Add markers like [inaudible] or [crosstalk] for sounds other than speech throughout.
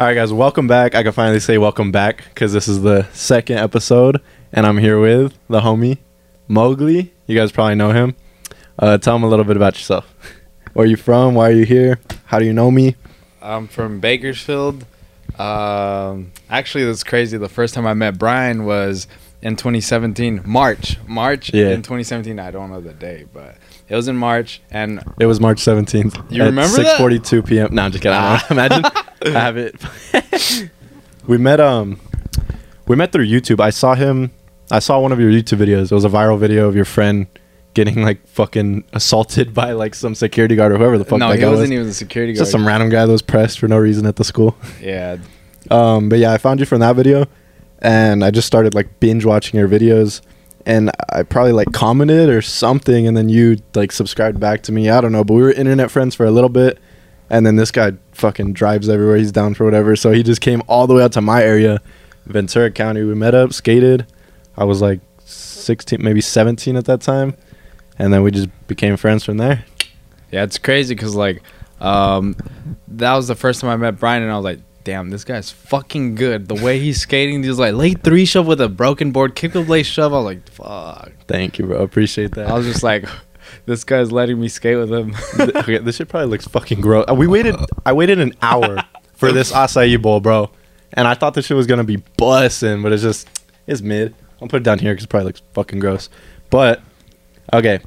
All right, guys, welcome back. I can finally say welcome back because this is the second episode, and I'm here with the homie Mogely. You guys probably know him. Uh, tell him a little bit about yourself. [laughs] Where are you from? Why are you here? How do you know me? I'm from Bakersfield. Um, actually, that's crazy. The first time I met Bryan was in 2017, March. March Yeah. in 2017. I don't know the day, but it was in March, and It was March 17th. You remember that? 6:42 p.m. No, I'm just kidding. I don't. [laughs] Imagine I have it. [laughs] we met um we met through YouTube. I saw him I saw one of your YouTube videos. It was a viral video of your friend getting like fucking assaulted by like some security guard or whoever the fuck no, that he wasn't was. even a security guard. Just some random guy that was pressed for no reason at the school. [laughs] yeah, Um, but yeah, I found you from that video, and I just started like binge watching your videos, and I probably like commented or something, and then you like subscribed back to me. I don't know, but we were internet friends for a little bit, and then this guy fucking drives everywhere. He's down for whatever, so he just came all the way out to my area, Ventura County. We met up, skated. I was like sixteen, maybe seventeen at that time, and then we just became friends from there. yeah. It's crazy because like, um, that was the first time I met Bryan, and I was like. Damn, this guy's fucking good. The way he's skating, he's like late three shove with a broken board, kick up blade shove. I was like, fuck. Thank you, bro. Appreciate that. I was just like, this guy's letting me skate with him. Okay, this shit probably looks fucking gross. Uh, We waited. I waited an hour for this [laughs] acai bowl, bro, and I thought this shit was gonna be bussin', but it's just it's mid. I'll put it down here because it probably looks fucking gross. But okay,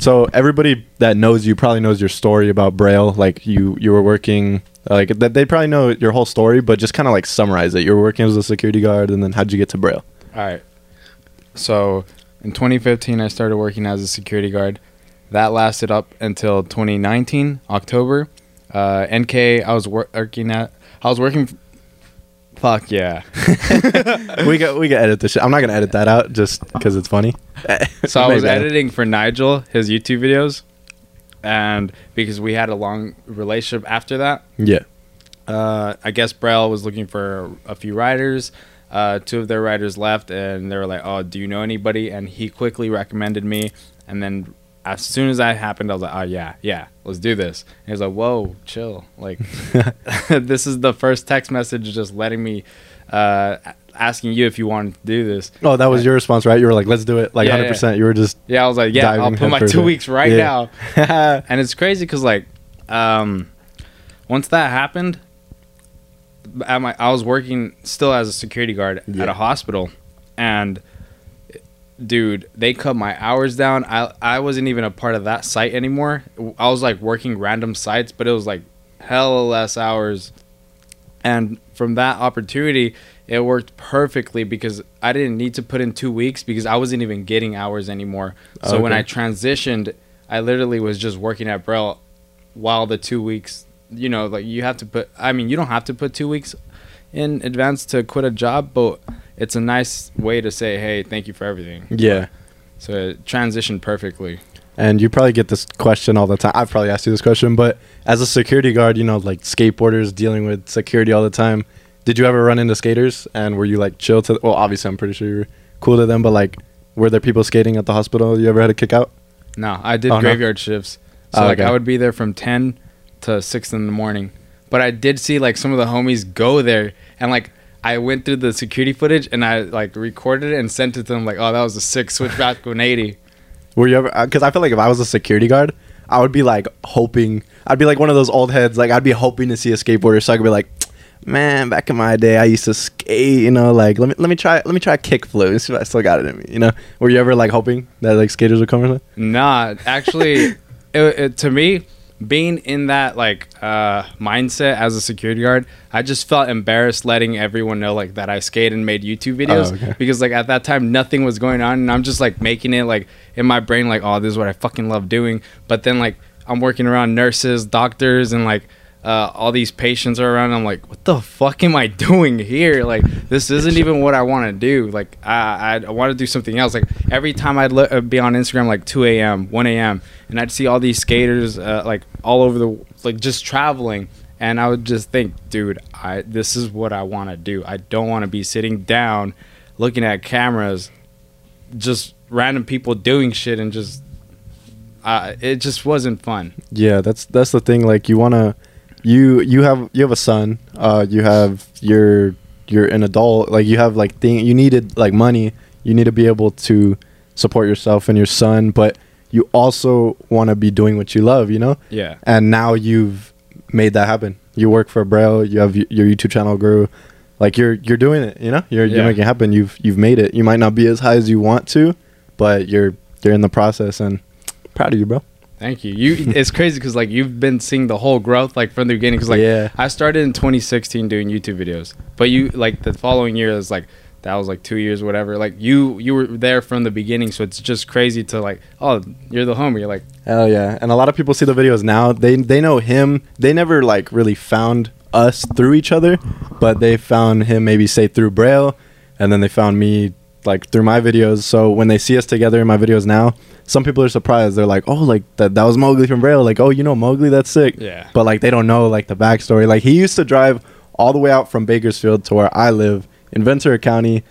so everybody that knows you probably knows your story about Braille. Like you, you were working. Like that, they probably know your whole story, but just kind of like summarize it. You're working as a security guard, and then how'd you get to Braille? All right. So in 2015, I started working as a security guard. That lasted up until 2019 October. Uh, NK, I was wor- working at. I was working. f- Fuck yeah. [laughs] we got we got edit this shit. I'm not gonna edit that out just because it's funny. So I was editing for Nigel his YouTube videos, and because we had a long relationship after that, Yeah. uh, I guess Braille was looking for a few writers. Uh, two of their writers left, and they were like, "Oh, do you know anybody?" And he quickly recommended me. And then as soon as that happened, I was like, "Oh yeah, yeah, let's do this." And he was like, "Whoa, chill! Like, [laughs] [laughs] this is the first text message just letting me, uh, asking you if you wanted to do this." Oh, that was your response, right? You were like, "Let's do it!" Like, Yeah, hundred percent. You were just Yeah, I was like, "Yeah, I'll put my two weeks right Yeah. now." [laughs] and it's crazy because like um once that happened at my i was working still as a security guard Yeah. at a hospital and dude they cut my hours down i i wasn't even a part of that site anymore i was like working random sites but it was like hella less hours and from that opportunity it worked perfectly because i didn't need to put in two weeks because i wasn't even getting hours anymore so when i transitioned i literally was just working at Braille while the two weeks you know like you have to put i mean you don't have to put two weeks in advance to quit a job but it's a nice way to say hey thank you for everything yeah. so it transitioned perfectly And you probably get this question all the time. I've probably asked you this question, but as a security guard, you know, like skateboarders dealing with security all the time. Did you ever run into skaters? And were you like chill to? Well, obviously, I'm pretty sure you were cool to them, but like, were there people skating at the hospital you ever had a kick out? No, I did Oh, no? graveyard shifts. So Oh, like okay. I would be there from ten to six in the morning. But I did see like some of the homies go there and like I went through the security footage and I like recorded it and sent it to them like, oh, that was a sick switchback [laughs] 180. Were you ever? Uh, because I feel like if I was a security guard, I would be like hoping. I'd be like one of those old heads. Like I'd be hoping to see a skateboarder, so I could be like, man, back in my day, I used to skate. You know, like let me let me try let me try a kick flip. See if I still got it in me. You know, were you ever like hoping that like skaters would come or something? Nah, actually, [laughs] it, it, to me, being in that like uh, mindset as a security guard, I just felt embarrassed letting everyone know like that I skated and made YouTube videos Oh, okay. because like at that time nothing was going on and I'm just like making it like in my brain like oh this is what I fucking love doing, but then like I'm working around nurses, doctors, and like. Uh, all these patients are around. I'm like, what the fuck am I doing here? Like, this isn't even what I want to do. Like, I I, want to do something else. Like, every time I'd uh, be on Instagram like 2 a.m., 1 a.m., and I'd see all these skaters uh, like all over the like just traveling, and I would just think, dude, I this is what I want to do. I don't want to be sitting down, looking at cameras, just random people doing shit, and just uh, it just wasn't fun. Yeah, that's that's the thing. Like you wanna, you you have you have a son. Uh, you have you're you're an adult. Like you have like thing. You needed like money. You need to be able to support yourself and your son, but you also want to be doing what you love. You know. Yeah. And now you've made that happen. You work for Braille. You have y- your YouTube channel grew. Like you're you're doing it. You know. You're you're making it happen. You've you've made it. You might not be as high as you want to, but you're you're in the process and proud of you, bro. Thank you. You [laughs] it's crazy because like you've been seeing the whole growth like from the beginning. Because like Yeah. I started in 2016 doing YouTube videos, but you like the following year is like that was like two years, whatever. Like you you were there from the beginning, so it's just crazy to like oh you're the homie. You're like Hell yeah! And a lot of people see the videos now. They they know him. They never like really found us through each other, but they found him maybe say through Braille, and then they found me like through my videos. So when they see us together in my videos now, some people are surprised. They're like, "Oh, like that that was Mogely from Braille." Like, "Oh, you know Mogely? That's sick." Yeah. But like they don't know like the backstory. Like he used to drive all the way out from Bakersfield to where I live in Ventura County.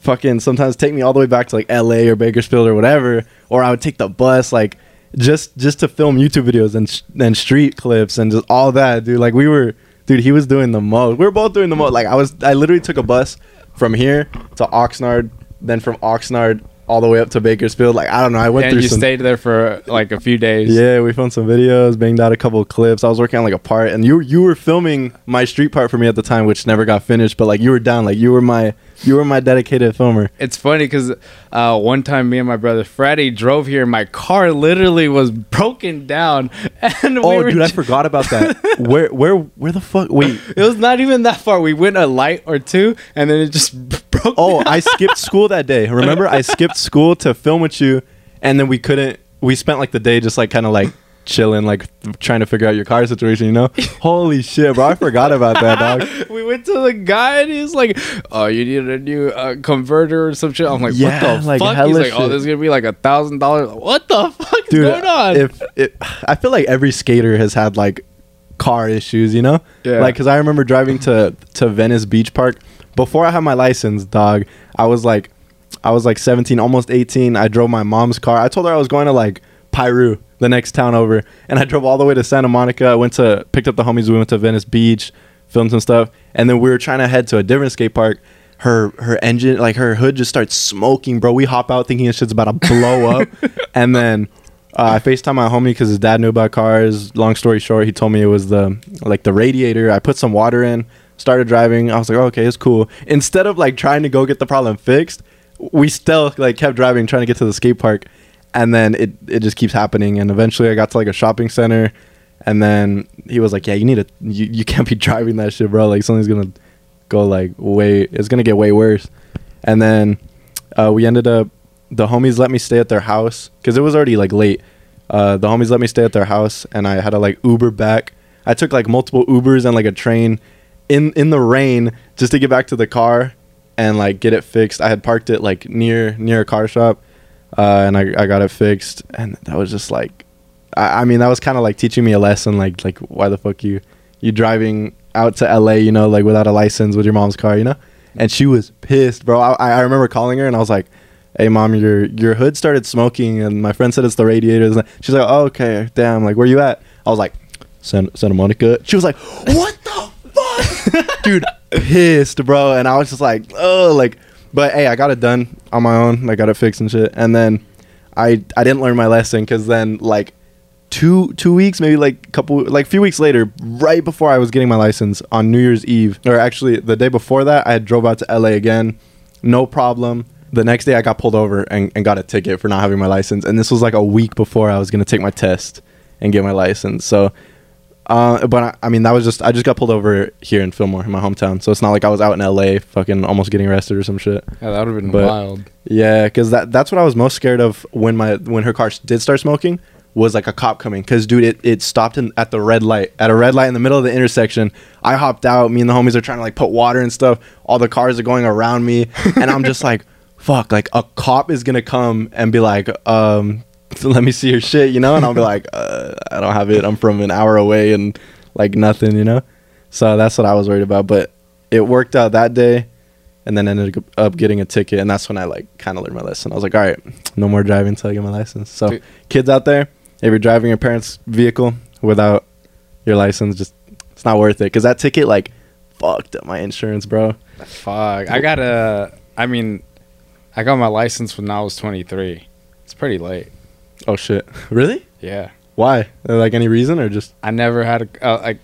Fucking sometimes take me all the way back to like L.A. or Bakersfield or whatever, or I would take the bus like just just to film YouTube videos and sh- and street clips and just all that, dude. Like we were, dude. He was doing the most. We were both doing the most. Like I was, I literally took a bus from here to Oxnard, then from Oxnard all the way up to Bakersfield. Like I don't know. I went and through you some. stayed there for like a few days. Yeah, we filmed some videos, banged out a couple of clips. I was working on like a part, and you you were filming my street part for me at the time, which never got finished. But like you were down, like you were my you were my dedicated filmer. It's funny because uh, one time me and my brother Freddie drove here. My car literally was broken down, [laughs] and we Oh, dude, I forgot about that. [laughs] where where where the fuck? Wait. It was not even that far. We went a light or two, and then it just Oh. I skipped school that day. Remember, I skipped school to film with you, and then we couldn't. We spent like the day just like kind of like chilling, like trying to figure out your car situation. You know? [laughs] Holy shit, bro! I forgot about that, dog. [laughs] we went to the guy and he's like, "Oh, you need a new uh, converter or some shit." I'm like, Yeah, "What the like fuck?" He's like, "Oh, this is gonna be like a thousand dollars." What the fuck is dude. going on? If it, I feel like every skater has had like car issues, you know? Yeah. Like, cause I remember driving to to Venice Beach Park before I had my license, dog. I was like, I was like 17, almost 18. I drove my mom's car. I told her I was going to like Piru, the next town over, and I drove all the way to Santa Monica. I went to picked up the homies. We went to Venice Beach, filmed some stuff, and then we were trying to head to a different skate park. Her her engine, like her hood, just starts smoking, bro. We hop out thinking this shit's about to blow up, [laughs] and then uh, I Facetime my homie because his dad knew about cars. Long story short, he told me it was the like the radiator. I put some water in, started driving. I was like, oh, okay, it's cool. Instead of like trying to go get the problem fixed, we still like kept driving, trying to get to the skate park, and then it it just keeps happening. And eventually, I got to like a shopping center, and then he was like, yeah, you need to you, you can't be [laughs] driving that shit, bro. Like something's gonna go like way it's gonna get way worse. And then uh, we ended up the homies let me stay at their house because it was already like late. Uh, the homies let me stay at their house, and I had to like Uber back. I took like multiple Ubers and like a train in in the rain just to get back to the car and like get it fixed. I had parked it like near near a car shop, uh, and I I got it fixed, and that was just like, I, I mean that was kind of like teaching me a lesson, like like why the fuck you you driving out to LA, you know, like without a license with your mom's car, you know, and she was pissed, bro. I I remember calling her and I was like hey mom your your hood started smoking and my friend said it's the radiators. She's like oh, okay damn like where you at? I was like San- santa monica. She was like what the [laughs] dude pissed bro. And i was just like oh like but hey i got it done on my own. I got it fixed and shit. And then i i didn't learn my lesson because then like two two weeks maybe like a couple like few weeks later right before i was getting my license on new year's eve or actually the day before that i drove out to la again. No problem. The next day i got pulled over and, and got a ticket for not having my license. And this was like a week before i was to take my test and get my license. So uh, but I, I mean that was just i just got pulled over here in fillmore in my hometown so it's not like i was out in la fucking almost getting arrested or some shit yeah, that would have been but- wild. yeah, because that that's what I was most scared of when my when her car did start smoking was like a cop coming. Because dude, it, it stopped in, at the red light at a red light in the middle of the intersection. I hopped out. Me and the homies are trying to like put water and stuff. All the cars are going around me, and I'm just like, [laughs] fuck, like a cop is gonna come and be like, um, [laughs] let me see your shit, you know? And I'll be like, uh, I don't have it. I'm from an hour away and like nothing, you know? So that's what I was worried about. But it worked out that day and then ended up getting a ticket and that's when i like kind of learned my lesson i was like all right no more driving until i get my license so Dude. kids out there if you're driving your parents vehicle without your license just It's not worth it because that ticket like fucked up my insurance, bro. Fuck. I got a. I mean, I got my license when I was 23. It's pretty late. Oh shit, really? Yeah. Why? Like any reason or just I never had a. Uh, like,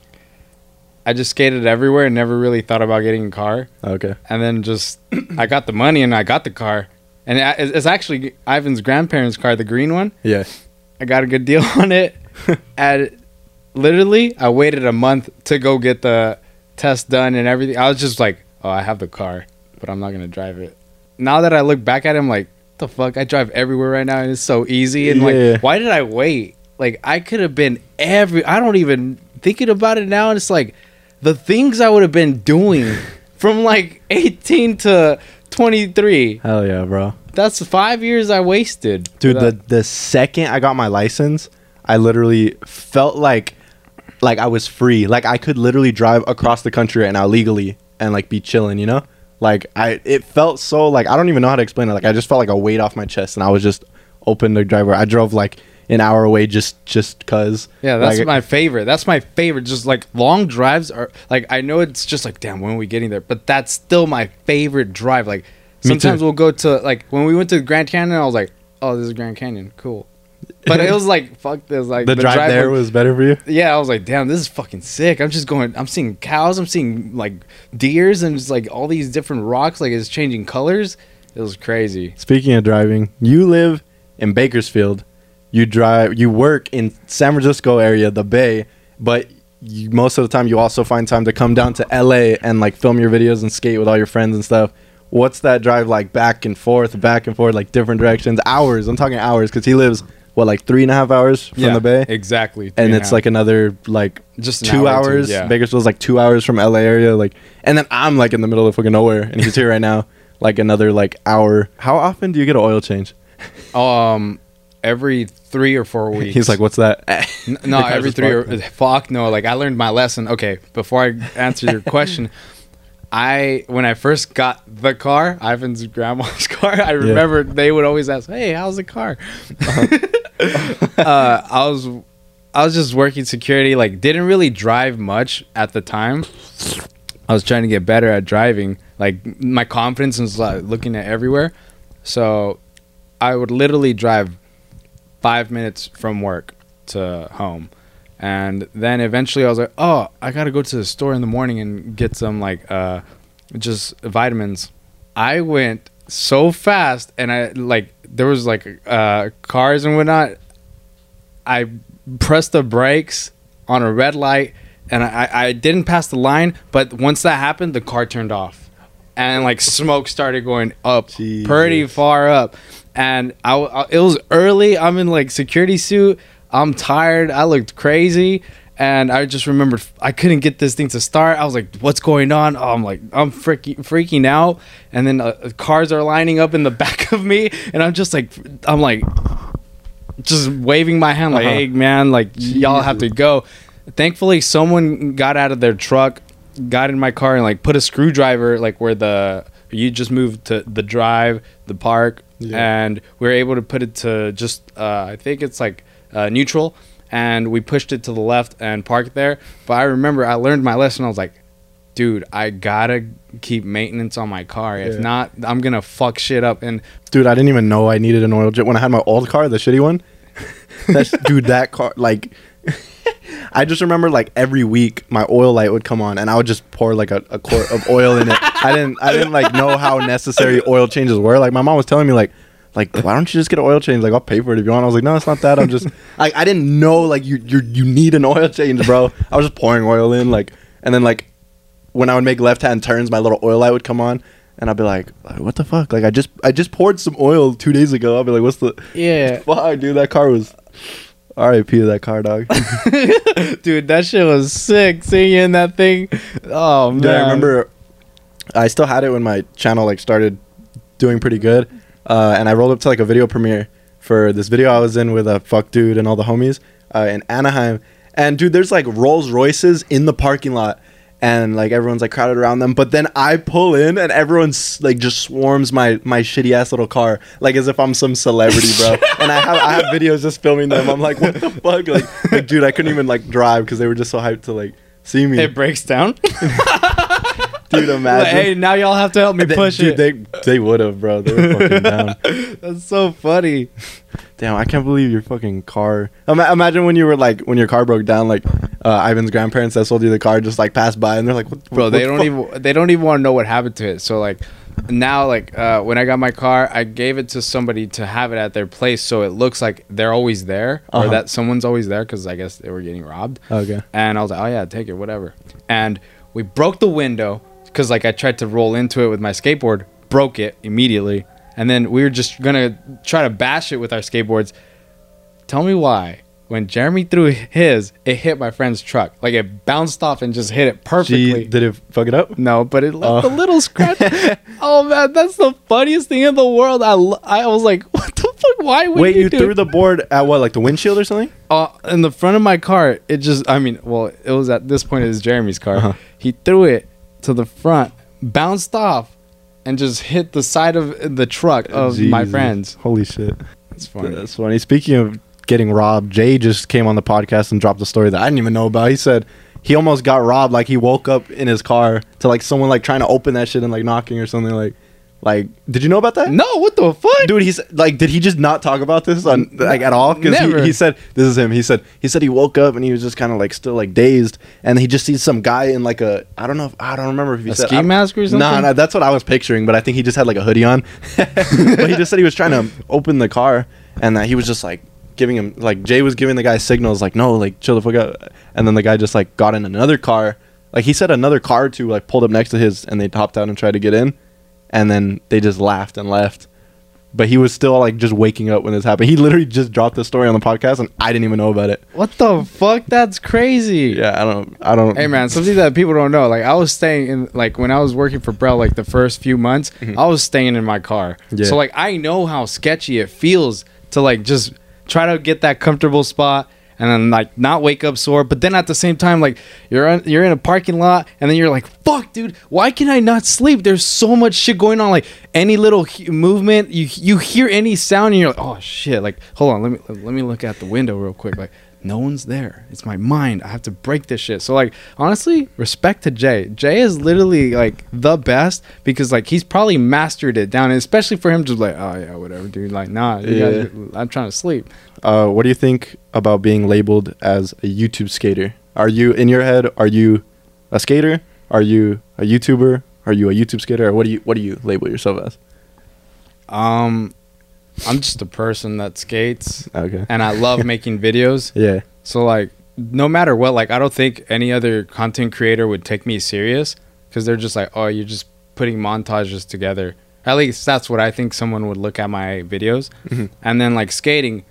I just skated everywhere and never really thought about getting a car. okay? And then just, [clears throat] I got the money and I got the car. And it- it's actually Ivan's grandparents' car, the green one. Yeah. I got a good deal [laughs] on it. [laughs] and literally, I waited a month to go get the test done and everything. I was just like, oh, I have the car, but I'm not going to drive it. Now that I look back at him, like, the fuck? I drive everywhere right now and it's so easy. And Yeah. like, why did I wait? Like, I could have been every. I don't even thinking about it now. And it's like, the things I would have been doing [laughs] from like 18 to 23. Hell yeah, bro. That's five years I wasted. Dude, the the second I got my license, I literally felt like like I was free. Like I could literally drive across the country right now legally and like be chilling, you know? Like I it felt so like I don't even know how to explain it. Like I just felt like a weight off my chest and I was just open to driver. I drove like an hour away just just cuz. Yeah, that's like, my favorite. That's my favorite. Just like long drives are like I know it's just like damn when are we getting there, but that's still my favorite drive. Like sometimes we'll go to like when we went to Grand Canyon, I was like, oh, this is Grand Canyon, cool. But it was like fuck this, like the, drive, there was better for you. yeah, I was like, damn, this is fucking sick. I'm just going. I'm seeing cows. I'm seeing like deers and just like all these different rocks. Like it's changing colors. It was crazy. Speaking of driving, you live in Bakersfield. You drive. You work in San Francisco area, the Bay, but you, most of the time you also find time to come down to LA and like film your videos and skate with all your friends and stuff. What's that drive like back and forth, back and forth, like different directions? Hours. I'm talking hours because he lives what like three and a half hours from the Bay, exactly. Three and it's half. like another like just two hour or two, hours. yeah. Bakersfield's like two hours from LA area, like, and then I'm like in the middle of fucking nowhere, and he's here right now, [laughs] like another like hour. How often do you get an oil change? [laughs] Um, every three or four weeks. He's like, "What's that?" [laughs] No, every three or fuck no. Like I learned my lesson. Okay, before I answer your question, I when I first got the car, Ivan's grandma's car, I remember they would always ask, "Hey, how's the car?" [laughs] uh, I was I was just working security. Like didn't really drive much at the time. I was trying to get better at driving. Like my confidence was like, looking at everywhere. So I would literally drive five minutes from work to home. And then eventually I was like, oh, I got to go to the store in the morning and get some like uh, just vitamins. I went so fast and I like, there was like uh, cars and whatnot. I pressed the brakes on a red light and I, I didn't pass the line, but once that happened, the car turned off. And like [laughs] smoke started going up pretty far up. And I, I- it was early. I'm in like security suit. I'm tired. I looked crazy. And I just remembered I couldn't get this thing to start. I was like, "What's going on?" Oh, I'm like, I'm freaking freaking out. And then uh, cars are lining up in the [laughs] back of me, and I'm just like, I'm like, just waving my hand like, Uh-huh. "Hey, man, like y'all have to go." Thankfully, someone got out of their truck, got in my car, and like put a screwdriver like where the you just moved to the drive, the park, Yeah. and we were able to put it to just uh, I think it's like uh, neutral, and we pushed it to the left and parked there. But I remember I learned my lesson. I was like, dude, I gotta keep maintenance on my car. If Yeah. not, I'm gonna fuck shit up. And Dude, I didn't even know I needed an oil change when I had my old car, the shitty one. [laughs] That's dude, that car like [laughs] I just remember like every week my oil light would come on and I would just pour like a, a quart of oil in it. I didn't I didn't like know how necessary oil changes were. Like my mom was telling me like like why don't you just get an oil change? Like I'll pay for it if you want. I was like, no, it's not that. I'm just [laughs] like I didn't know like you you you need an oil change, bro. I was just pouring oil in like and then like when I would make left hand turns, my little oil light would come on, and I'd be like, like, "What the fuck?" Like I just I just poured some oil two days ago. I'll be like, "What's the yeah, [laughs] fuck, dude? That car was R.I.P. to that car, dog." [laughs] dude, that shit was sick. Seeing that thing. Oh man, Dude, I remember I still had it when my channel like started doing pretty good, uh, and I rolled up to like a video premiere for this video I was in with a fuck dude and all the homies uh, in Anaheim. And dude, there's like Rolls Royces in the parking lot, and like everyone's like crowded around them. But then I pull in, and everyone's like just swarms my my shitty ass little car, like as if I'm some celebrity, bro. [laughs] and I have I have videos just filming them. I'm like, what the fuck, like, like dude, I couldn't even like drive because they were just so hyped to like see me, it breaks down. [laughs] dude. Like, Imagine. hey, now y'all have to help me They- push dude, it. They they would have, bro. They were fucking down. [laughs] That's so funny. Damn, I can't believe your fucking car. Ima- imagine when you were like when your car broke down, like uh, Ivan's grandparents that sold you the car just like passed by and they're like, what, bro what they the don't fuck? even they don't even want to know what happened to it so like now like uh, when i got my car i gave it to somebody to have it at their place so it looks like they're always there Uh-huh. or that someone's always there because i guess they were getting robbed Okay. and i was like oh yeah take it whatever and we broke the window because like i tried to roll into it with my skateboard broke it immediately and then we were just gonna try to bash it with our skateboards tell me why when jeremy threw his it hit my friend's truck like it bounced off and just hit it perfectly Gee, did it fuck it up? no, but it left Oh. a little scratch. [laughs] oh man, that's the funniest thing in the world. I, I was like, [laughs] what the fuck? Why would Wait, you, you threw the board at what, like the windshield or something? uh, in the front of my car? It just, I mean, well, it was at this point it was Jeremy's car. Uh-huh. He threw it to the front, bounced off, and just hit the side of the truck of my friends. Holy shit. It's funny. That's funny. Speaking of getting robbed, Jay just came on the podcast and dropped a story that I didn't even know about. He said he almost got robbed. Like he woke up in his car to like someone like trying to open that shit and like knocking or something. Like, like did you know about that? no, what the fuck? Dude, he's like, did he just not talk about this on like at all? Because he, he said this is him. He said he said he woke up and he was just kind of like still like dazed, and he just sees some guy in like a I don't know if, I don't remember if he A said ski mask or Nah, something? nah, that's what I was picturing, but I think he just had like a hoodie on. [laughs] but he just said he was trying to open the car, and that he was just like giving him like Jay was giving the guy signals like no like chill the fuck out, and then the guy just like got in another car. Like he said another car too like pulled up next to his, and they hopped out and tried to get in, and then they just laughed and left. But he was still like just waking up when this happened. He literally just dropped the story on the podcast, and I didn't even know about it. What the fuck? That's crazy. Yeah, I don't, I don't. Hey man, something that people don't know. Like I was staying in like when I was working for Braille, like the first few months, mm-hmm. I was staying in my car. Yeah. So like I know how sketchy it feels to like just try to get that comfortable spot and then like not wake up sore. But then at the same time, like you're you're in a parking lot and then you're like, fuck, dude, why can I not sleep? There's so much shit going on. Like any little he- movement, you you hear any sound and you're like, oh shit. Like hold on, let me let me look out the window real quick. Like no one's there. It's my mind. I have to break this shit. So like honestly, respect to Jay. Jay is literally like the best because like he's probably mastered it down, and especially for him just like, oh yeah, whatever, dude. Like nah, you Yeah. guys, I'm trying to sleep. Uh, what do you think about being labeled as a YouTube skater? Are you in your head? Are you a skater? Are you a YouTuber? Are you a YouTube skater? Or what do you what do you label yourself as? Um, I'm just a person that skates, Okay. and I love [laughs] making videos. Yeah. So like, no matter what, like I don't think any other content creator would take me serious because they're just like, oh, you're just putting montages together. At least that's what I think someone would look at my videos. Mhm. And then like skating,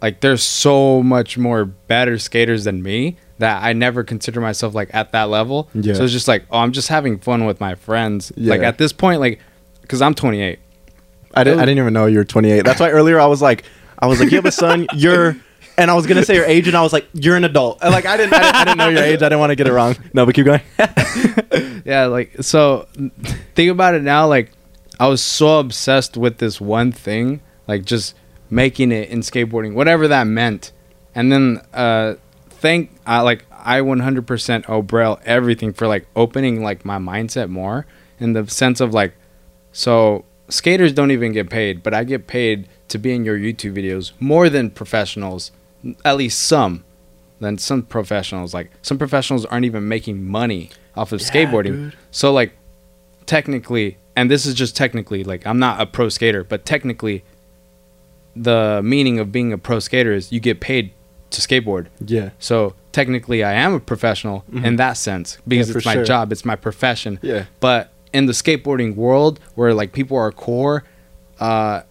like there's so much more better skaters than me that I never consider myself like at that level. Yeah. So it's just like, oh, I'm just having fun with my friends. Yeah. Like at this point, like, because I'm 28. I didn't I didn't even know you were 28. That's why earlier I was like I was like you have a son. [laughs] You're and I was gonna say your age, and I was like, "You're an adult." And, Like I didn't, I didn't, I didn't know your age. I didn't want to get it wrong. No, but keep going. [laughs] yeah like so think about it now like i was so obsessed with this one thing like just making it in skateboarding whatever that meant and then uh thank i like i 100% owe Braille everything for like opening like my mindset more in the sense of like so skaters don't even get paid but i get paid to be in your youtube videos more than professionals at least some than some professionals like some professionals aren't even making money off of skateboarding so like technically and this is just technically like i'm not a pro skater but technically the meaning of being a pro skater is you get paid to skateboard Yeah. so technically i am a professional in mm-hmm. that sense because Yeah, it's my sure. job it's my profession Yeah. but in the skateboarding world where like people are core uh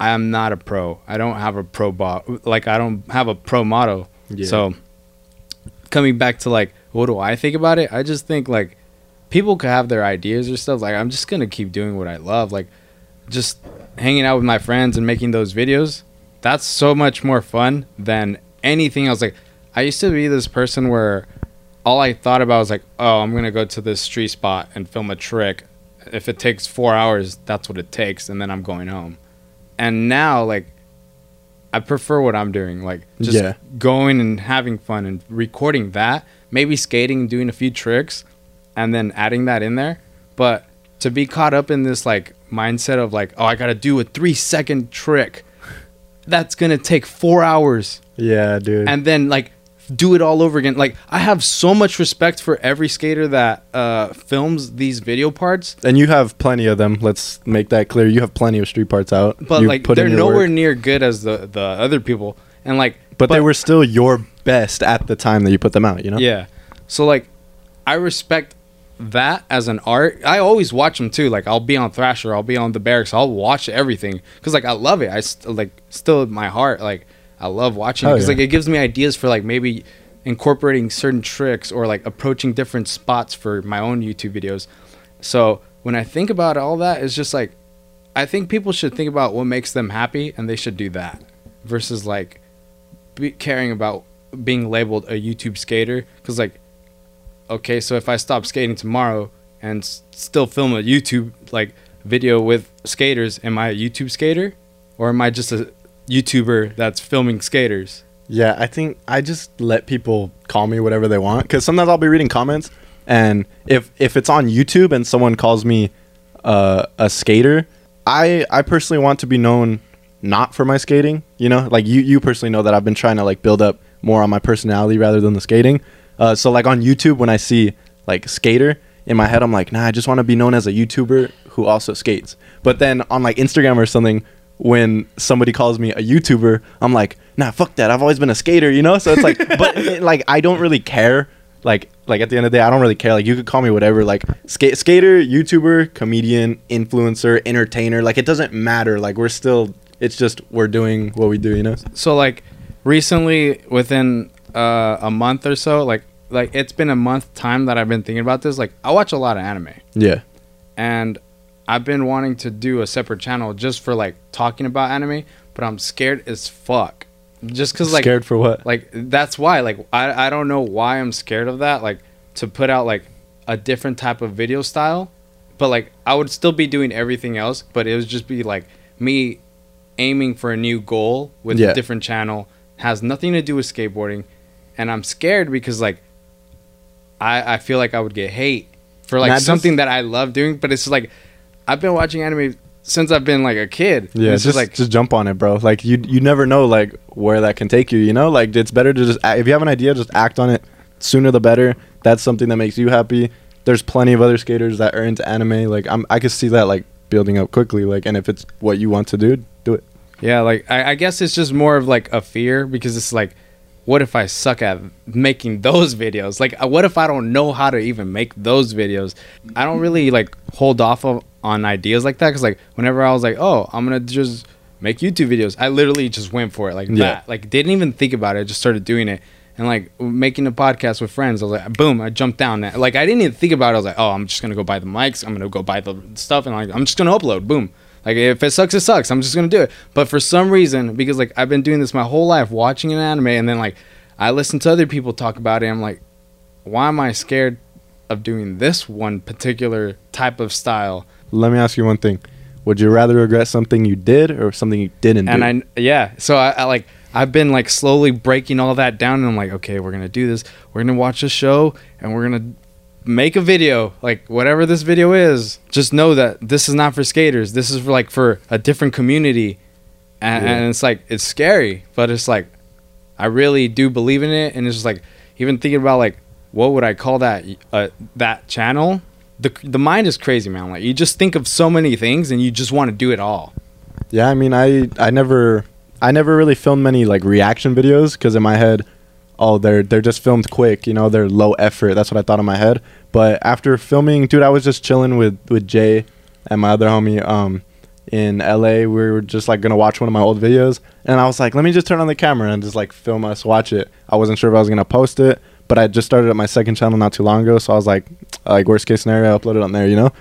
i am not a pro. I don't have a pro bot like i don't have a pro motto Yeah. so coming back to like what do i think about it? I just think like people could have their ideas or stuff. Like i'm just gonna keep doing what i love. Like just hanging out with my friends and making those videos that's so much more fun than anything else. Like i used to be this person where all i thought about was like oh i'm gonna go to this street spot and film a trick if it takes four hours that's what it takes and then i'm going home and now like i prefer what i'm doing like just Yeah. going and having fun and recording that maybe skating, and doing a few tricks, and then adding that in there. But to be caught up in this like mindset of like, oh, I gotta do a three second trick, that's gonna take four hours, Yeah, dude. and then like do it all over again. Like I have so much respect for every skater that uh, films these video parts, And you have plenty of them. Let's make that clear. You have plenty of street parts out. but You like they're nowhere work. near good as the the other people. And like, But, they were still your best at the time that you put them out. You know. Yeah. So like, I respect that as an art. I always watch them too. Like I'll be on Thrasher, I'll be on the Berrics, I'll watch everything because like I love it. I st- like still in my heart like I love watching Oh, because yeah. like it gives me ideas for like maybe incorporating certain tricks or like approaching different spots for my own YouTube videos. So when I think about all that, it's just like I think people should think about what makes them happy and they should do that versus like be caring about being labeled a YouTube skater because like okay so if I stop skating tomorrow and s- still film a YouTube like video with skaters am I a YouTube skater or am I just a YouTuber that's filming skaters Yeah, I think I just let people call me whatever they want because sometimes I'll be reading comments, and if if it's on YouTube and someone calls me uh, a skater, I I personally want to be known not for my skating. You know, like you you personally know that I've been trying to like build up more on my personality rather than the skating. Uh, so like on YouTube when I see like skater in my head, I'm like, nah, I just want to be known as a YouTuber who also skates. But then on like Instagram or something, when somebody calls me a YouTuber, I'm like, nah, fuck that. I've always been a skater, you know? So it's like, [laughs] but like, I don't really care. Like, like at the end of the day, I don't really care. Like, you could call me whatever. Like, skate, skater, YouTuber, comedian, influencer, entertainer. Like, it doesn't matter. Like, we're still. It's just we're doing what we do, you know? so like recently within uh, a month or so like like it's been a month time that I've been thinking about this like I watch a lot of anime Yeah. and I've been wanting to do a separate channel just for like talking about anime, but I'm scared as fuck. Just cause like Scared for what? like that's why like I I don't know why I'm scared of that like to put out like a different type of video style, but like I would still be doing everything else, but it would just be like me aiming for a new goal with Yeah. a different channel has nothing to do with skateboarding, and I'm scared because like I I feel like I would get hate for like Not just- something that I love doing, but it's like I've been watching anime since I've been like a kid. Yeah, it's just like just jump on it, bro. Like you you never know like where that can take you. You know, like it's better to just if you have an idea, just act on it. Sooner the better. That's something that makes you happy. There's plenty of other skaters that are into anime. Like I'm, I could see that like building up quickly. Like, and if it's what you want to do, do it. Yeah, like I, I guess it's just more of like a fear because it's like, what if I suck at making those videos? Like, uh, what if I don't know how to even make those videos? I don't really like hold off of, on ideas like that because like whenever I was like, oh, I'm gonna just make YouTube videos, I literally just went for it like Yeah. that. Like didn't even think about it, just started doing it. And like making a podcast with friends, I was like, boom, I jumped down. That." Like I didn't even think about it. I was like, oh, I'm just gonna go buy the mics. I'm gonna go buy the stuff, and like I'm just gonna upload. Boom. Like if it sucks, it sucks. I'm just gonna do it. But for some reason, because like I've been doing this my whole life, watching an anime, and then like I listen to other people talk about it. I'm like, why am I scared of doing this one particular type of style? Let me ask you one thing: Would you rather regret something you did or something you didn't do? and I yeah, so I, I like I've been like slowly breaking all that down, and I'm like, okay, we're gonna do this. We're gonna watch a show, and we're gonna make a video, like whatever this video is. Just know that this is not for skaters. This is for like for a different community, and, Yeah. and it's like it's scary, but it's like I really do believe in it, and it's just like even thinking about like what would I call that uh, that channel. The, the mind is crazy, man. Like you just think of so many things, and you just want to do it all. Yeah, I mean, I I never I never really filmed many like reaction videos because in my head, oh, they're they're just filmed quick, you know, they're low effort. That's what I thought in my head. But after filming, dude, I was just chilling with with Jay and my other homie um in LA. We were just like gonna watch one of my old videos, and I was like, let me just turn on the camera and just like film us watch it. I wasn't sure if I was gonna post it, but I just started up my second channel not too long ago, so I was like, [tsk] like worst case scenario, I upload it on there, you know.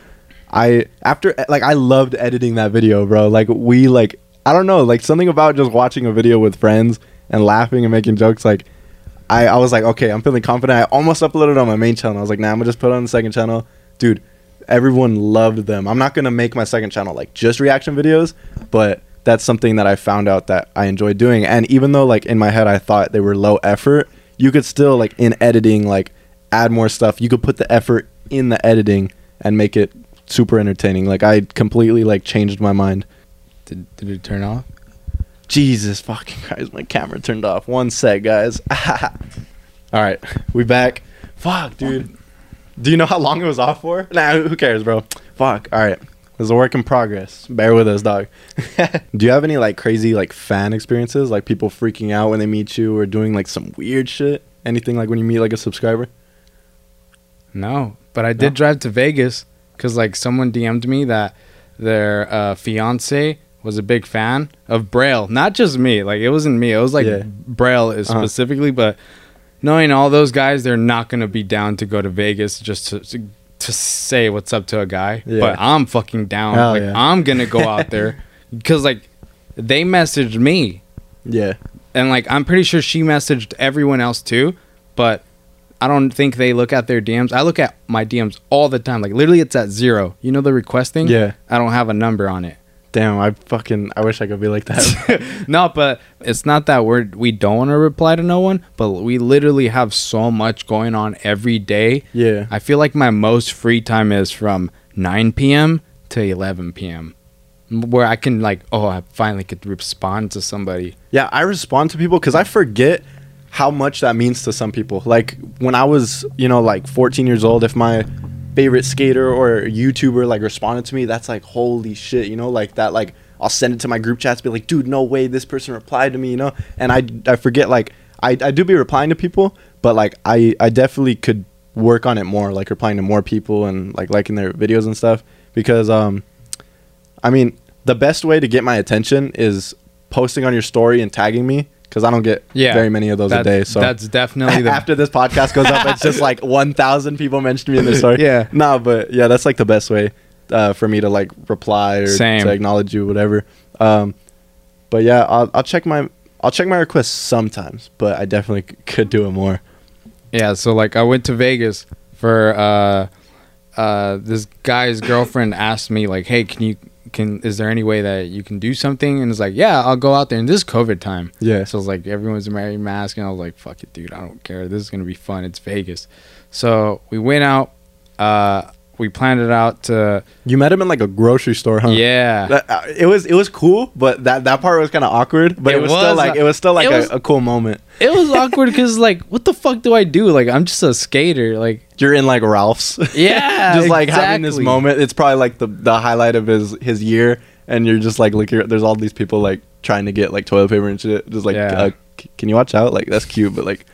I after like I loved editing that video, bro. Like we like I don't know, like something about just watching a video with friends and laughing and making jokes. Like I I was like, okay, I'm feeling confident. I almost uploaded on my main channel. I was like, nah, I'm gonna just put it on the second channel, dude. Everyone loved them. I'm not gonna make my second channel like just reaction videos, but that's something that I found out that I enjoy doing. And even though like in my head I thought they were low effort, you could still like in editing like add more stuff. You could put the effort in the editing and make it super entertaining. Like I completely like changed my mind. Did, did it turn off? Jesus fucking Christ, my camera turned off. One sec, guys. [laughs] All right, we back. Fuck, dude. Do you know how long it was off for? Nah, who cares, bro? Fuck. All right. It's a work in progress. Bear with us, dog. [laughs] Do you have any like crazy like fan experiences? Like people freaking out when they meet you or doing like some weird shit? Anything like when you meet like a subscriber? No, but I did No? drive to Vegas because like someone DM'd me that their uh, fiance was a big fan of Braille. Not just me, like it wasn't me. It was like Yeah. Braille is Uh-huh. specifically, but knowing all those guys, they're not gonna be down to go to Vegas just to. to to say what's up to a guy, Yeah. but I'm fucking down. Hell like yeah. I'm gonna go out there [laughs] because like they messaged me Yeah. and like I'm pretty sure she messaged everyone else too, but I don't think they look at their DMs. I look at my DMs all the time. Like literally it's at zero. You know the request thing? Yeah. I don't have a number on it. Damn, I fucking I wish I could be like that. [laughs] [laughs] no, but it's not that we're we don't want to reply to no one, but we literally have so much going on every day. yeah. I feel like my most free time is from 9 p.m. to 11 p.m. where I can like, oh, I finally could respond to somebody. Yeah, I respond to people because I forget how much that means to some people. Like when I was, you know, like 14 years old, if my favorite skater or YouTuber like responded to me, that's like holy shit, you know, like that. Like I'll send it to my group chats, be like, dude, no way, this person replied to me, you know. And I I forget like I I do be replying to people, but like I I definitely could work on it more, like replying to more people and like liking their videos and stuff because um I mean, the best way to get my attention is posting on your story and tagging me because I don't get Yeah, very many of those a day. So that's definitely the [laughs] after this podcast goes up, it's just like 1,000 people mentioned me in their story. [laughs] Yeah. No, but yeah, that's like the best way uh, for me to like reply or Same. to acknowledge you, whatever. Um, but yeah, I'll, I'll check my I'll check my requests sometimes, but I definitely c- could do it more. Yeah, so like I went to Vegas for uh uh this guy's girlfriend asked me like, "Hey, can you can is there any way that you can do something?" And it's like, "Yeah, I'll go out there." And this is COVID time. Yeah. So it's like everyone's wearing masks and I was like, "Fuck it, dude. I don't care. This is going to be fun. It's Vegas." So, we went out uh we planned it out to You met him in like a grocery store, huh? yeah. That, uh, it was it was cool, but that that part was kind of awkward. But it, It was, still like uh, it was still like a, was- a cool moment. it was [laughs] awkward cuz like what the fuck do I do? Like I'm just a skater. Like You're in like Ralph's. [laughs] Yeah, just like having this moment. It's probably like the the highlight of his his year, and you're just like looking. There's all these people like trying to get like toilet paper and shit. Just like, Yeah. uh, c- can you watch out? Like that's cute, but like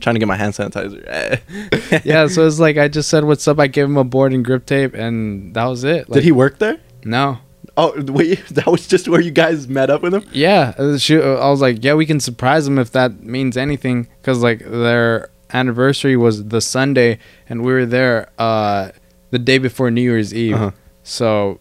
trying to get my hand sanitizer. [laughs] yeah, so it's like I just said what's up. I gave him a board and grip tape and that was it. Like, Did he work there? No. Oh [laughs] wait, that was just where you guys met up with him. Yeah, uh, she, uh, I was like, yeah, we can surprise them if that means anything, because like their anniversary was the Sunday, and we were there uh, the day before New Year's Eve. Uh-huh. So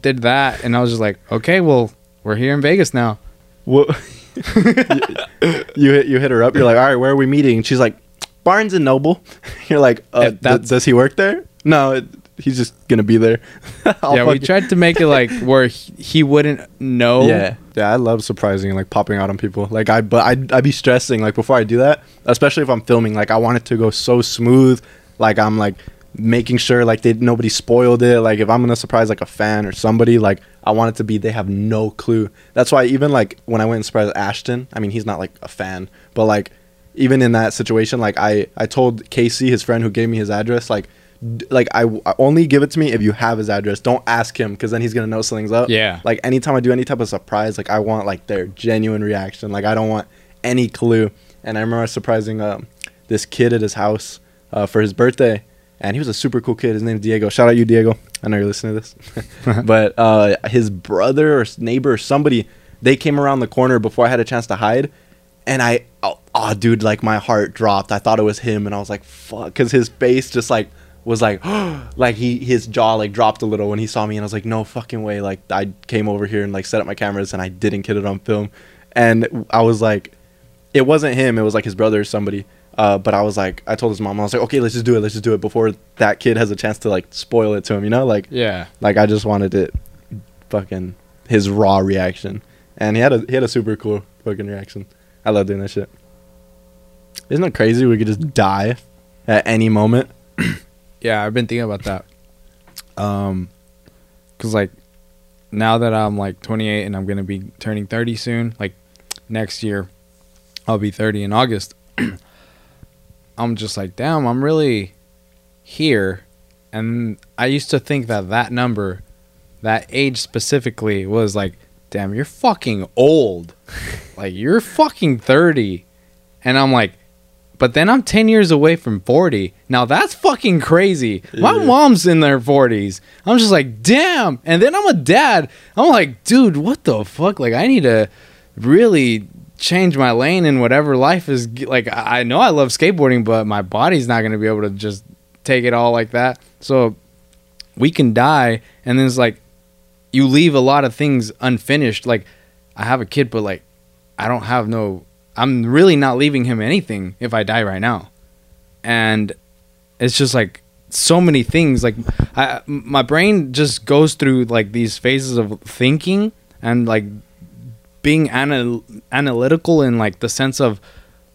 did that, and I was just like, okay, well, we're here in Vegas now. What? [laughs] [laughs] you hit you hit her up. You're like, all right, where are we meeting? And she's like, Barnes and Noble. [laughs] You're like, uh, th- does he work there? No, it, he's just gonna be there. [laughs] Yeah, we tried to make it like where he, he wouldn't know. Yeah, yeah, I love surprising and like popping out on people. Like I, but I, I be stressing like before I do that, especially if I'm filming. Like I want it to go so smooth. Like I'm like making sure like they nobody spoiled it. Like if I'm gonna surprise like a fan or somebody, like I want it to be they have no clue. That's why even like when I went and surprised Ashton, I mean he's not like a fan, but like even in that situation, like I I told Casey, his friend who gave me his address, like. d- Like I, I only give it to me if you have his address. Don't ask him because then he's gonna know something's up Yeah. like anytime I do any type of surprise, like I want like their genuine reaction. Like I don't want any clue. And I remember surprising um, this kid at his house uh, for his birthday, and he was a super cool kid. His name's Diego. Shout out you, Diego. I know you're listening to this. [laughs] but uh, his brother or neighbor or somebody, they came around the corner before I had a chance to hide, and I, oh, oh dude, like my heart dropped. I thought it was him, and I was like, fuck, because his face just like was like [gasps] like he his jaw like dropped a little when he saw me and I was like no fucking way like I came over here and like set up my cameras and I didn't get it on film and I was like it wasn't him it was like his brother or somebody uh, but I was like I told his mom I was like okay let's just do it let's just do it before that kid has a chance to like spoil it to him you know like Yeah. like I just wanted it fucking his raw reaction and he had a he had a super cool fucking reaction I love doing that shit isn't it crazy we could just die at any moment. [coughs] Yeah, I've been thinking about that. [coughs] Um, cause like now that I'm like 28 and I'm gonna be turning 30 soon, like next year, I'll be 30 in August. I'm just like, damn, I'm really here, and I used to think that that number, that age specifically, was like, damn, you're fucking old, [laughs] like you're fucking 30, and I'm like. But then I'm 10 years away from 40. Now that's fucking crazy. My Yeah. mom's in their 40s. I'm just like, damn. And then I'm a dad. I'm like, dude, what the fuck? Like, I need to really change my lane in whatever life is. Like, I I know I love skateboarding, but my body's not going to be able to just take it all like that. So we can die. And then it's like, you leave a lot of things unfinished. Like, I have a kid, but like, I don't have no. I'm really not leaving him anything if I die right now, and it's just like so many things. Like, I my brain just goes through like these phases of thinking and like being anal- analytical in like the sense of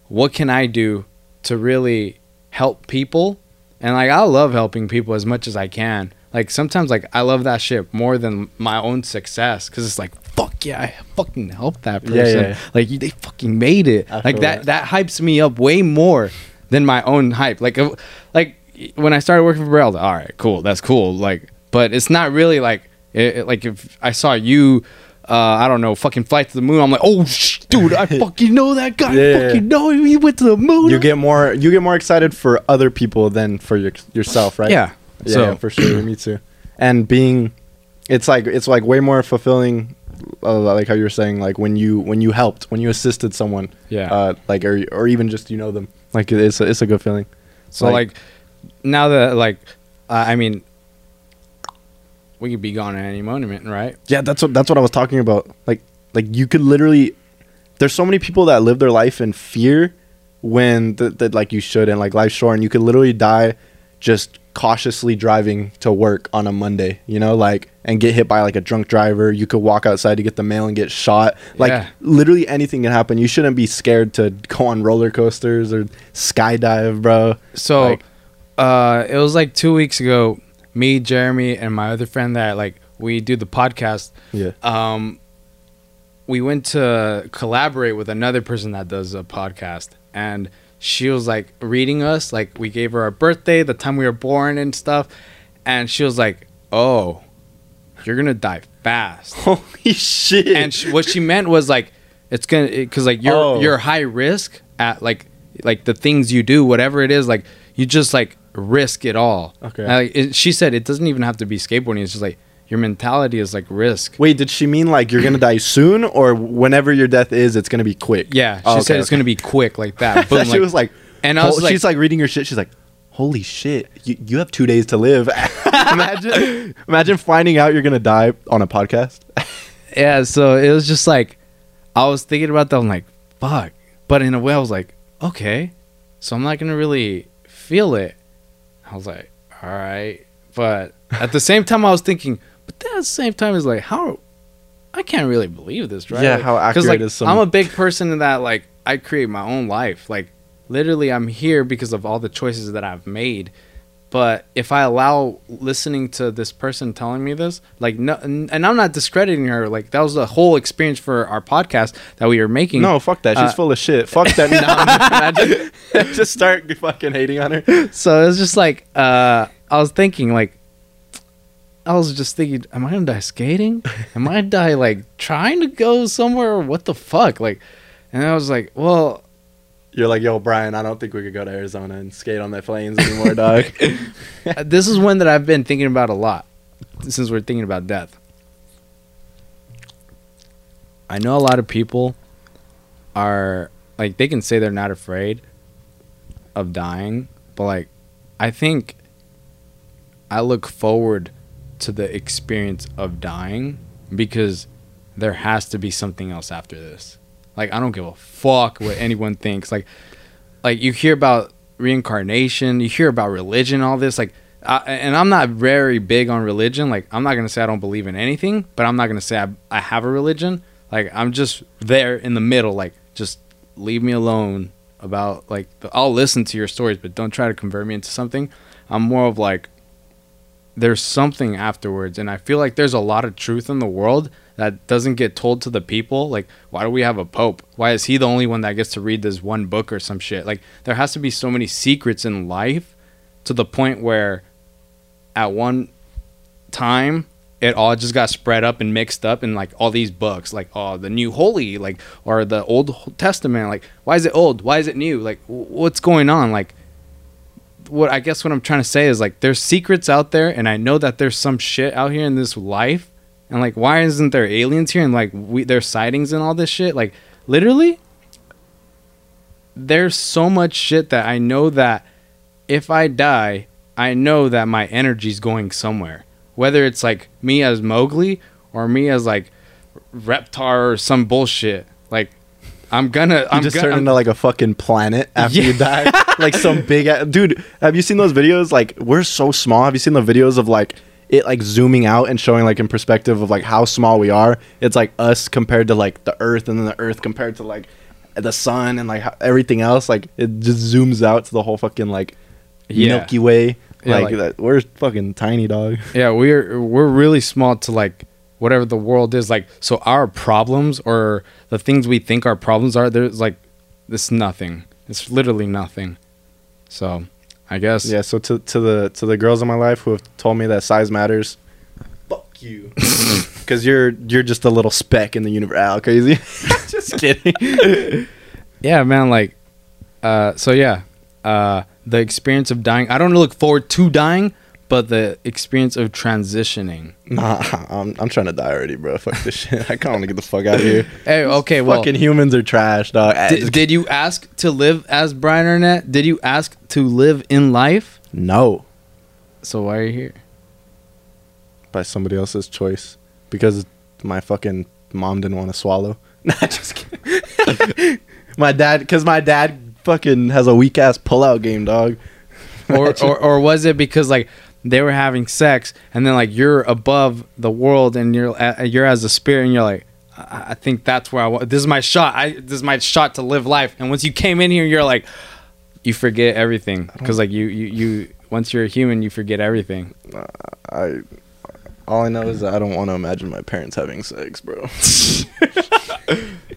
what can I do to really help people, and like I love helping people as much as I can. Like sometimes like I love that shit more than my own success because it's like fuck yeah I fucking helped that person. Yeah, yeah, yeah. Like they fucking made it. I Like that, that. that hypes me up way more than my own hype. Like uh, like when I started working for Braille, all right, cool, that's cool. Like, but it's not really like it- like if I saw you. Uh, I don't know, fucking flight to the moon. I'm like, oh, sh- dude, I [laughs] fucking know that guy. Yeah, I yeah, fucking know him. He went to the moon. You get more you get more excited for other people than for your, yourself, right? yeah. Yeah, so yeah, for sure. Me too. And being, it's like it's like way more fulfilling, uh, like how you were saying, like when you when you helped, when you assisted someone, yeah. uh, like or or even just you know them, like it's a, it's a good feeling. So like, now that like uh, I mean, we could be gone at any moment, right? Yeah, that's what that's what I was talking about. Like like you could literally, there's so many people that live their life in fear when that like you should and like life's short and you could literally die just cautiously driving to work on a Monday, you know, like and get hit by like a drunk driver. You could walk outside to get the mail and get shot. Like Yeah. literally anything can happen. You shouldn't be scared to go on roller coasters or skydive, bro. So, Like- uh, it was like two weeks ago. Me, Jeremy, and my other friend that like we do the podcast. Yeah. Um, we went to collaborate with another person that does a podcast, and she was like reading us. Like we gave her our birthday, the time we were born, and stuff, and she was like, "Oh, you're gonna die fast." [laughs] Holy shit. and she, what she meant was like it's gonna because like you're Oh. you're high risk at like like the things you do whatever it is like you just like risk at all Okay. Like, it, she said it doesn't even have to be skateboarding it's just like your mentality is like risk Wait, did she mean like you're gonna die soon, or whenever your death is, it's gonna be quick? yeah she Oh, okay, said it's gonna be quick like that [laughs] Boom, she like- was like, and I was like- she's like reading her shit. She's like, holy shit, you, you have two days to live. [laughs] imagine, imagine finding out you're gonna die on a podcast. [laughs] yeah so it was just like i was thinking about that i'm like fuck but in a way i was like okay so i'm not gonna really feel it i was like all right but at the same time i was thinking but then at the same time it's like how i can't really believe this right? Yeah, Like, how accurate like, is some- i'm a big person in that like i create my own life. Like literally i'm here because of all the choices that i've made but if I allow listening to this person telling me this, like no, and I'm not discrediting her. Like that was the whole experience for our podcast that we were making. No, fuck that. She's Uh, full of shit. Fuck that. [laughs] no, imagine just start fucking hating on her. So it was just like uh, I was thinking, like I was just thinking, am I gonna die skating? Am I gonna die like trying to go somewhere? Or what the fuck? Like, and I was like, well, You're like, yo, Bryan. I don't think we could go to Arizona and skate on the plains anymore, dog. [laughs] Uh, this is one that I've been thinking about a lot since we're thinking about death. I know a lot of people are like they can say they're not afraid of dying, but like I think I look forward to the experience of dying because there has to be something else after this. Like I don't give a fuck what anyone thinks. Like like you hear about reincarnation, you hear about religion, all this like I, and I'm not very big on religion. Like I'm not gonna say I don't believe in anything, but I'm not gonna say I, I have a religion. Like I'm just there in the middle. Like just leave me alone about like the, I'll listen to your stories, but don't try to convert me into something. I'm more of like there's something afterwards, and I feel like there's a lot of truth in the world that doesn't get told to the people. Like, why do we have a pope? Why is he the only one that gets to read this one book or some shit? Like, there has to be so many secrets in life to the point where at one time it all just got spread up and mixed up in like all these books like oh the new holy like or the old testament like why is it old why is it new like what's going on like what i guess what i'm trying to say is like there's secrets out there and i know that there's some shit out here in this life and like why isn't there aliens here and like we there's sightings and all this shit like literally there's so much shit that i know that if i die i know that my energy's going somewhere whether it's like me as Mogely or me as like Reptar or some bullshit. I'm gonna. You I'm just gonna, turn into like a fucking planet after you die. [laughs] like some big a- dude. Have you seen those videos? Like we're so small. Have you seen the videos of like it like zooming out and showing like in perspective of like how small we are? It's like us compared to like the Earth, and then the Earth compared to like the sun and like everything else. Like it just zooms out to the whole fucking like Yeah. Milky Way. Yeah, like, like- we're fucking tiny, dog. yeah, we're we're really small to like whatever the world is. Like so, our problems or the things we think our problems are, there's like it's nothing. It's literally nothing. So I guess Yeah. So to to the to the girls in my life who have told me that size matters, fuck you, [laughs] because you're you're just a little speck in the universe. Al, crazy. [laughs] just kidding. [laughs] yeah man like uh so yeah uh the experience of dying i don't look forward to dying but the experience of transitioning nah, I'm I'm trying to die already, bro. Fuck this shit. [laughs] I kind of want to get the fuck out of here. [laughs] hey okay well Fucking humans are trash, dog. Ah, did, did you ask to live as Bryan Arnett did you ask to live in life no, so why are you here by somebody else's choice because my fucking mom didn't want to swallow. [laughs] Nah, just kidding. my dad, because my dad fucking has a weak ass pullout game, dog. or, or or was it because like they were having sex and then like you're above the world and you're a- you're as a spirit and you're like I, I think that's where I want this is my shot I this is my shot to live life and once you came in here you're like you forget everything because like you you you once you're a human you forget everything I all I know is that I don't want to imagine my parents having sex, bro. [laughs]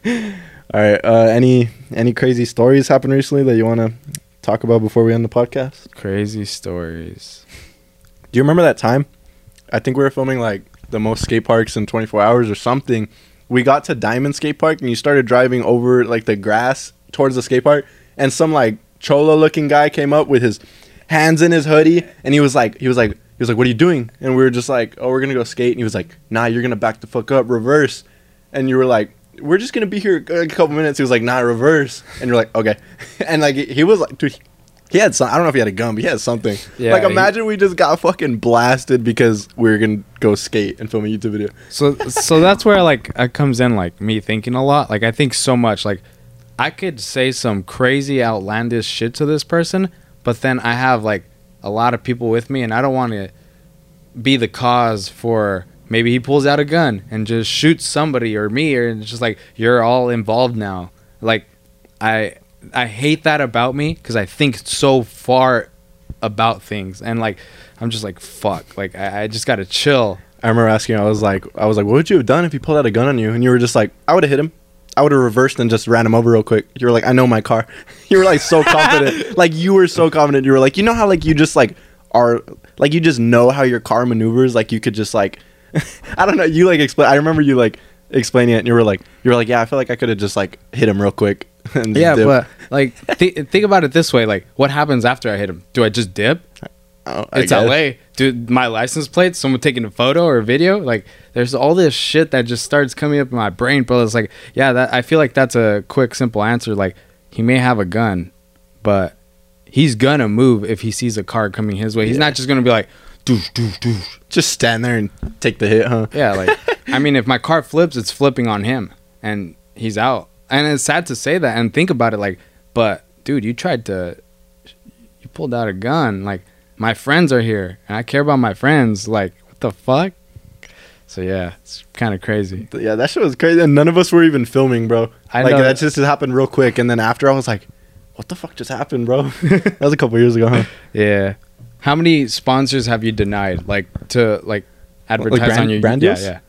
all right. Uh, any any crazy stories happened recently that you want to talk about before we end the podcast? crazy stories Do you remember that time? I think we were filming like the most skate parks in 24 hours or something. We got to Diamond Skate Park and you started driving over like the grass towards the skate park, and some like cholo looking guy came up with his hands in his hoodie, and he was like, he was like, he was like, "What are you doing?" And we were just like, "Oh, we're gonna go skate." And he was like, "Nah, you're gonna back the fuck up, reverse." And you were like, "We're just gonna be here a couple minutes." He was like, "Nah, reverse." And you're like, "Okay." [laughs] And like he was like, dude. He had some. I don't know if he had a gun, but he had something. Yeah, like he- imagine we just got fucking blasted because we were gonna go skate and film a YouTube video. so so that's where like it comes in like me thinking a lot like i think so much like i could say some crazy outlandish shit to this person but then i have like a lot of people with me and i don't want to be the cause for maybe he pulls out a gun and just shoots somebody or me or it's just like you're all involved now like i i hate that about me because i think so far about things and like i'm just like fuck like i, I just gotta chill I remember asking. I was like, I was like, what would you have done if he pulled out a gun on you? And you were just like, I would have hit him. I would have reversed and just ran him over real quick. You were like, I know my car. [laughs] you were like so confident. [laughs] like you were so confident. You were like, you know how like you just like are like you just know how your car maneuvers. Like you could just like, [laughs] I don't know. You like explain. I remember you like explaining it, and you were like, you were like, yeah, I feel like I could have just like hit him real quick. [laughs] and yeah, dip." but like th- think about it this way: like, what happens after I hit him? Do I just dip? Oh, I It's. LA. Dude, my license plate, someone taking a photo or a video, like there's all this shit that just starts coming up in my brain, bro. It's like, yeah, that I feel like that's a quick, simple answer. Like, he may have a gun, but he's gonna move if he sees a car coming his way. He's Yeah. not just gonna be like, doosh, doosh, doosh. Just stand there and take the hit, huh? Yeah, like I mean, if my [laughs] car flips, it's flipping on him, and he's out. And it's sad to say that and think about it, like, but dude, you tried to, you pulled out a gun. Like, my friends are here, and I care about my friends. Like, what the fuck? So yeah, it's kind of crazy. Yeah, that shit was crazy. And none of us were even filming, bro. I like know. that just happened real quick. And then after, I was like, what the fuck just happened, bro? [laughs] that was a couple years ago, huh? Yeah. How many sponsors have you denied? Like to like advertise brand- on your brand yeah, yeah.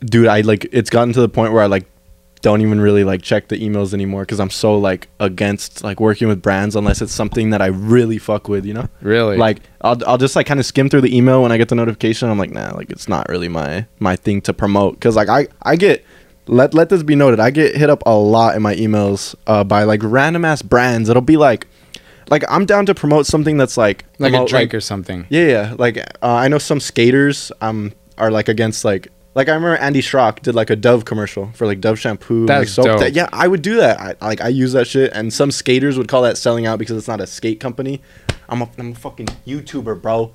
Dude, I like it's gotten to the point where I like don't even really like check the emails anymore because I'm so like against like working with brands unless it's something that I really fuck with, you know? Really? Like I'll I'll just like kind of skim through the email when I get the notification. I'm like, nah, like it's not really my my thing to promote because like I I get let let this be noted. I get hit up a lot in my emails uh, by like random ass brands. It'll be like like I'm down to promote something that's like like a promote, drink or something. yeah, yeah. Like uh, I know some skaters um are like against like like I remember Andy Schrock did like a Dove commercial for like Dove shampoo. and, like, That's soap. dope. That- yeah, I would do that. I like I use that shit, and some skaters would call that selling out because it's not a skate company. I'm a I'm a fucking YouTuber, bro.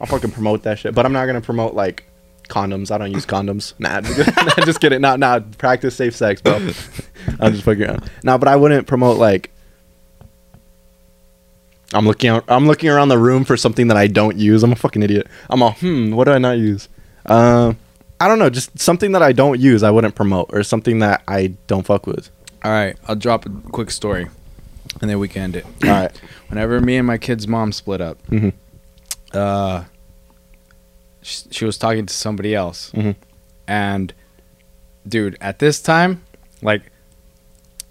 I'll fucking promote that shit, but I'm not gonna promote like condoms. I don't use condoms. [laughs] [laughs] Nah, just kidding. Nah, nah. Practice safe sex, bro. [laughs] I'm just fucking around. Nah, but I wouldn't promote like. I'm looking out, I'm looking around the room for something that I don't use. I'm a fucking idiot. I'm all, hmm, what do I not use? Um, I don't know, just something that I don't use. I wouldn't promote, or something that I don't fuck with. All right, I'll drop a quick story, and then we can end it. All right. [clears throat] Whenever me and my kid's mom split up, Mhm. uh, she, she was talking to somebody else, Mhm. and dude, at this time, like,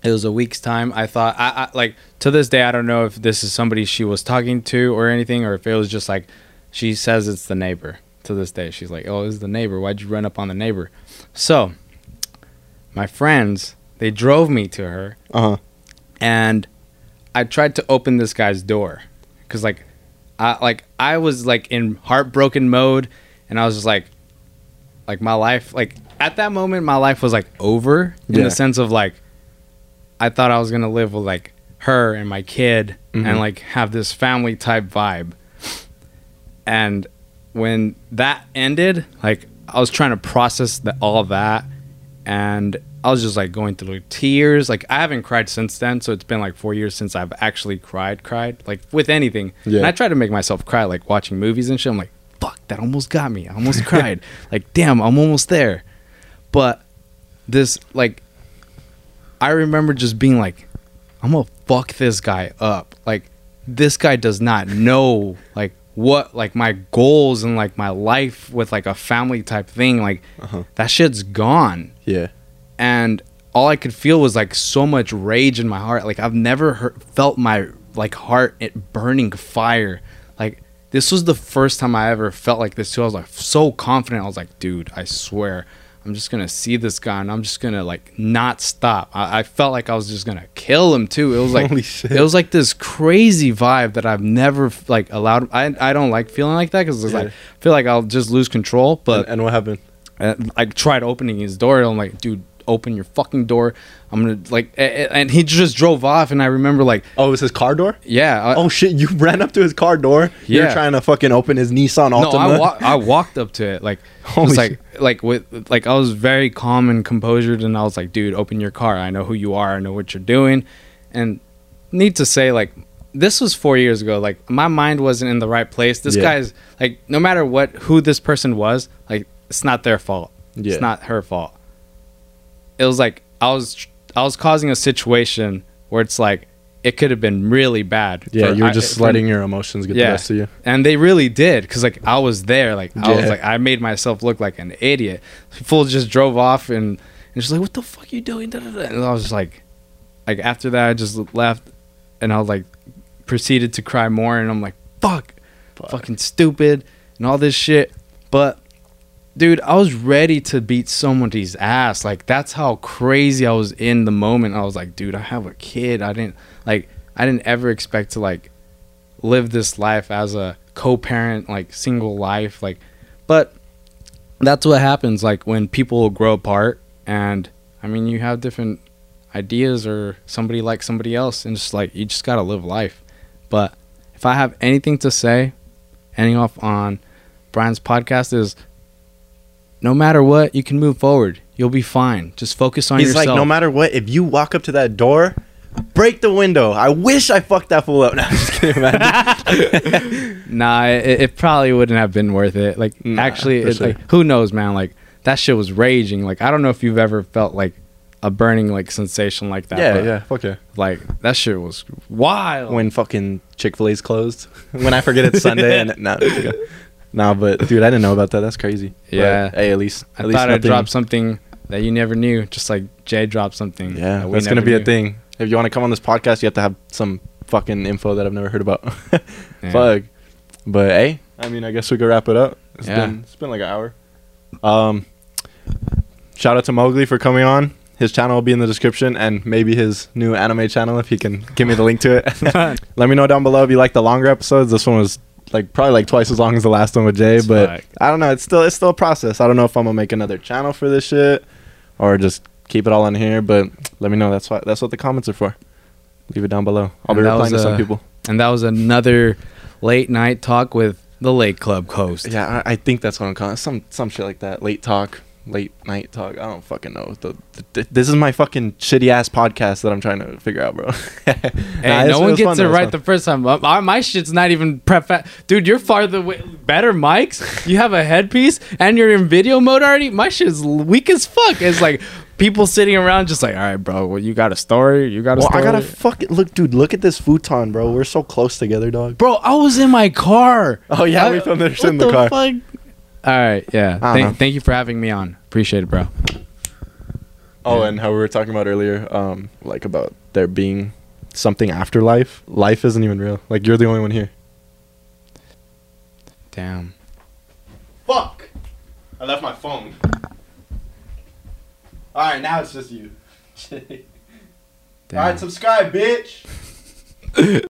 it was a week's time. I thought, I, I like to this day, I don't know if this is somebody she was talking to or anything, or if it was just like she says it's the neighbor. To this day, she's like, "Oh, is the neighbor. Why'd you run up on the neighbor?" So, my friends, they drove me to her, Uh huh. and I tried to open this guy's door because like I like I was like in heartbroken mode and I was just like like my life like at that moment my life was like over in Yeah. the sense of like I thought I was gonna live with like her and my kid Mhm. and like have this family type vibe and when that ended like I was trying to process the, all that and I was just like going through tears. Like I haven't cried since then, so it's been like four years since I've actually cried, cried like with anything. Yeah. And I try to make myself cry, like watching movies and shit. I'm like, fuck, that almost got me. I almost [laughs] cried. Like, damn, I'm almost there. But this, like, I remember just being like, I'm gonna fuck this guy up. Like, this guy does not know like what like my goals and like my life with like a family type thing. Like, Uh-huh. that shit's gone Yeah. and all I could feel was like so much rage in my heart. Like I've never heard, felt my like heart it burning fire. Like this was the first time I ever felt like this too. I was like so confident. I was like, dude, I swear, I'm just gonna see this guy and I'm just gonna like not stop. I, I felt like I was just gonna kill him too. It was like Holy shit. it was like this crazy vibe that I've never like allowed. I I don't like feeling like that because it's Yeah. like I feel like I'll just lose control. But and, and what happened? and I tried opening his door. And I'm like, dude, open your fucking door. I'm gonna like, and he just drove off. And I remember like, Oh, it was his car door? yeah, I, Oh shit! You [laughs] ran up to his car door. Yeah. You're trying to fucking open his Nissan no, Altima. I, wa- I walked up to it like, [laughs] Holy like, like with like I was very calm and composed, and I was like, dude, open your car. I know who you are. I know what you're doing. And need to say like. This was four years ago. Like my mind wasn't in the right place. This Yeah. guy's like, no matter what, who this person was, like, it's not their fault. Yeah. It's not her fault. It was like I was I was causing a situation where it's like it could have been really bad. yeah, for- you were I- just for- letting your emotions get the best of you. and they really did because like I was there. Like I was like I made myself look like an idiot. Fool just drove off and and she's like, "What the fuck you doing?" And I was just like, like after that, I just left, and I was like, proceeded to cry more, and I'm like, "Fuck, Fuck. fucking stupid," and all this shit. But dude, I was ready to beat somebody's ass. Like that's how crazy I was in the moment. I was like, dude, I have a kid. I didn't like I didn't ever expect to like live this life as a co-parent, like single life, like but that's what happens like when people grow apart and I mean you have different ideas or somebody like somebody else and just like you just gotta live life. But if I have anything to say, ending off on Bryan's podcast is no matter what, you can move forward. You'll be fine. Just focus on He's yourself. like, no matter what, if you walk up to that door, break the window. I wish I fucked that fool up. [laughs] No, I'm just kidding, man. [laughs] Nah, it, it probably wouldn't have been worth it. Like, Nah, actually, for it, sure. like, who knows, man? Like, that shit was raging. Like, I don't know if you've ever felt like a burning like sensation like that. yeah, yeah, fuck yeah. Like that shit was wild. When fucking Chick Fil A's closed, [laughs] when I forget it's Sunday and no, nah, but dude, I didn't know about that. That's crazy. But, Yeah. hey, at least I at least thought I'd drop something that you never knew, just like Jay dropped something. Yeah, that that's gonna be a thing. If you want to come on this podcast, you have to have some fucking info that I've never heard about. [laughs] Yeah. Fuck. But hey, I mean, I guess we could wrap it up. It's Yeah. been it's been like an hour. Um, shout out to Mogely for coming on. His channel will be in the description, and maybe his new anime channel if he can give me the link to it. [laughs] [laughs] Let me know down below if you like the longer episodes. This one was like probably like twice as long as the last one with Jay, It's but. I don't know. It's still it's still a process. I don't know if I'm gonna make another channel for this shit or just keep it all in here. But let me know. That's what that's what the comments are for. Leave it down below. I'll be And that replying to some uh, people. And that was another late night talk with the Lake Club host. Yeah, I, I think that's what I'm calling it. some some shit like that. Late talk, late night talk. I don't fucking know. The, the, the- this is my fucking shitty ass podcast that I'm trying to figure out, bro. [laughs] Hey, no one gets it right the first time. Uh, My, my shit's not even prep. Dude, you're farther way better mics. You have a headpiece and you're in video mode already. My shit's weak as fuck. It's like people sitting around just like, all right, bro. Well, you got a story. You got a well, I gotta fucking look, dude. Look at this futon, bro. We're so close together, dog. bro, I was in my car. Oh yeah, I- we filmed this in the, car. Fuck? All right, yeah. I don't know. Thank, thank you for having me on. Appreciate it, bro. Oh, Yeah. and how we were talking about earlier, um, like about there being something after life. Life isn't even real. Like you're the only one here. Damn. Fuck! I left my phone. All right, now it's just you. [laughs] Damn. subscribe, bitch. [laughs]